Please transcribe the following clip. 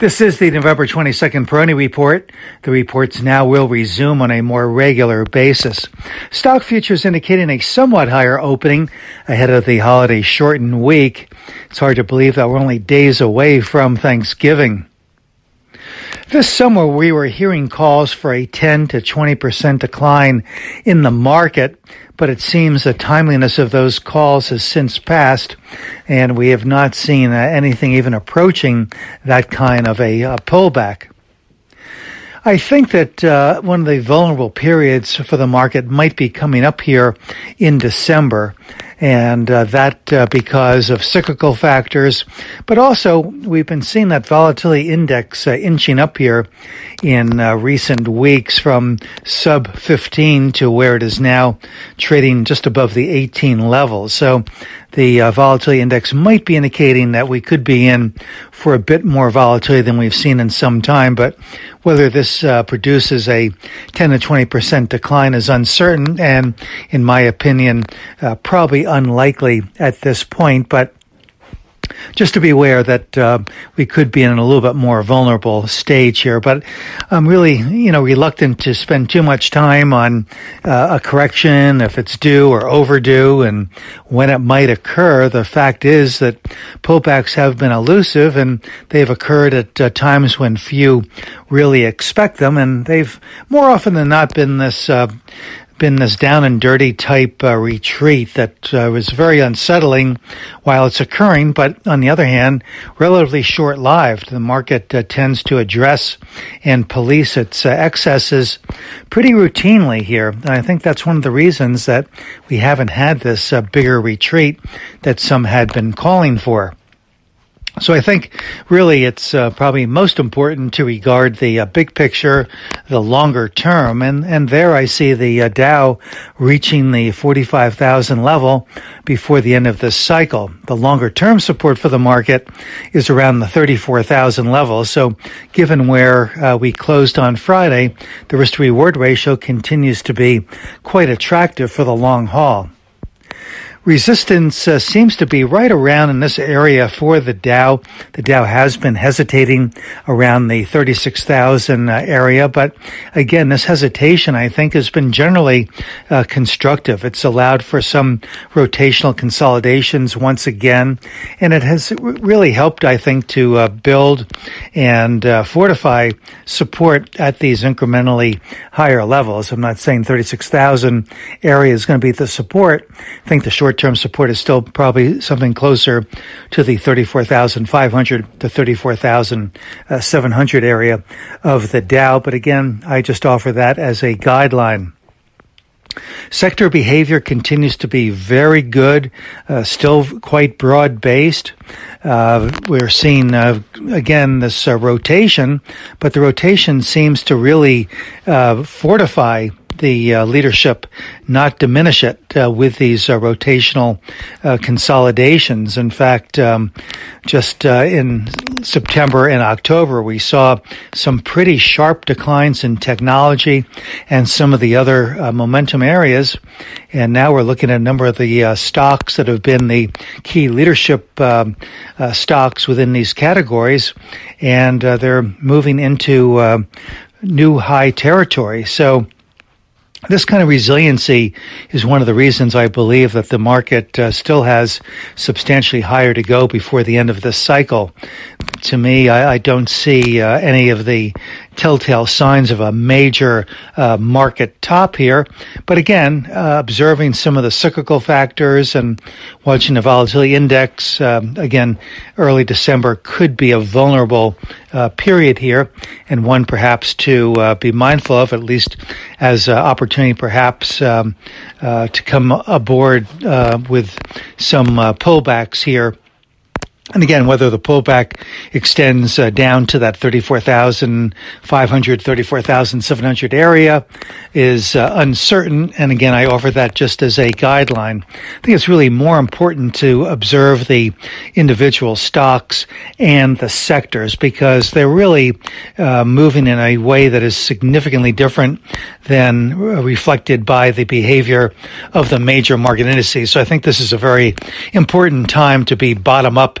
This is the November 22nd Peroni Report. The reports now will resume on a more regular basis. Stock futures indicating a somewhat higher opening ahead of the holiday shortened week. It's hard to believe that we're only days away from Thanksgiving. This summer, we were hearing calls for a 10 to 20% decline in the market, but it seems the timeliness of those calls has since passed, and we have not seen uh, anything even approaching that kind of a uh, pullback. I think that uh, one of the vulnerable periods for the market might be coming up here in December and uh, that uh, because of cyclical factors. But also, we've been seeing that volatility index uh, inching up here in uh, recent weeks from sub 15 to where it is now trading just above the 18 level. So the uh, volatility index might be indicating that we could be in for a bit more volatility than we've seen in some time. But whether this uh, produces a 10 to 20 percent decline is uncertain, and in my opinion, uh, probably unlikely at this point. But just to be aware that uh, we could be in a little bit more vulnerable stage here. But I'm really, you know, reluctant to spend too much time on uh, a correction if it's due or overdue and when it might occur. The fact is that pullbacks have been elusive and they've occurred at uh, times when few really expect them, and they've more often than not been this uh, been this down and dirty type uh, retreat that uh, was very unsettling while it's occurring, but on the other hand, relatively short lived. The market uh, tends to address and police its uh, excesses pretty routinely here. And I think that's one of the reasons that we haven't had this uh, bigger retreat that some had been calling for. So I think really it's uh, probably most important to regard the uh, big picture, the longer term, and and there I see the uh, Dow reaching the 45,000 level before the end of this cycle. The longer term support for the market is around the 34,000 level. So given where uh, we closed on Friday, the risk to reward ratio continues to be quite attractive for the long haul resistance uh, seems to be right around in this area for the Dow. The Dow has been hesitating around the 36,000 uh, area, but again, this hesitation I think has been generally uh, constructive. It's allowed for some rotational consolidations once again, and it has really helped I think to uh, build and uh, fortify support at these incrementally higher levels. I'm not saying 36,000 area is going to be the support. I think the short term support is still probably something closer to the 34,500 to 34,700 area of the Dow. But again, I just offer that as a guideline. Sector behavior continues to be very good, uh, still quite broad based. Uh, we're seeing, uh, again, this uh, rotation, but the rotation seems to really uh, fortify the uh, leadership not diminish it uh, with these uh, rotational uh, consolidations. In fact, um, just uh, in September and October, we saw some pretty sharp declines in technology and some of the other uh, momentum areas. And now we're looking at a number of the stocks that have been the key leadership um, stocks within these categories, and they're moving into new high territory. So, this kind of resiliency is one of the reasons I believe that the market uh, still has substantially higher to go before the end of this cycle. To me, I, I don't see uh, any of the telltale signs of a major uh, market top here. But again, uh, observing some of the cyclical factors and watching the volatility index, um, again, early December could be a vulnerable uh, period here and one perhaps to uh, be mindful of, at least as an opportunity perhaps um, uh, to come aboard with some pullbacks here and again, whether the pullback extends uh, down to that 34,500, 34,700 area is uh, uncertain. And again, I offer that just as a guideline. I think it's really more important to observe the individual stocks and the sectors because they're really uh, moving in a way that is significantly different than uh, reflected by the behavior of the major market indices. So I think this is a very important time to be bottom up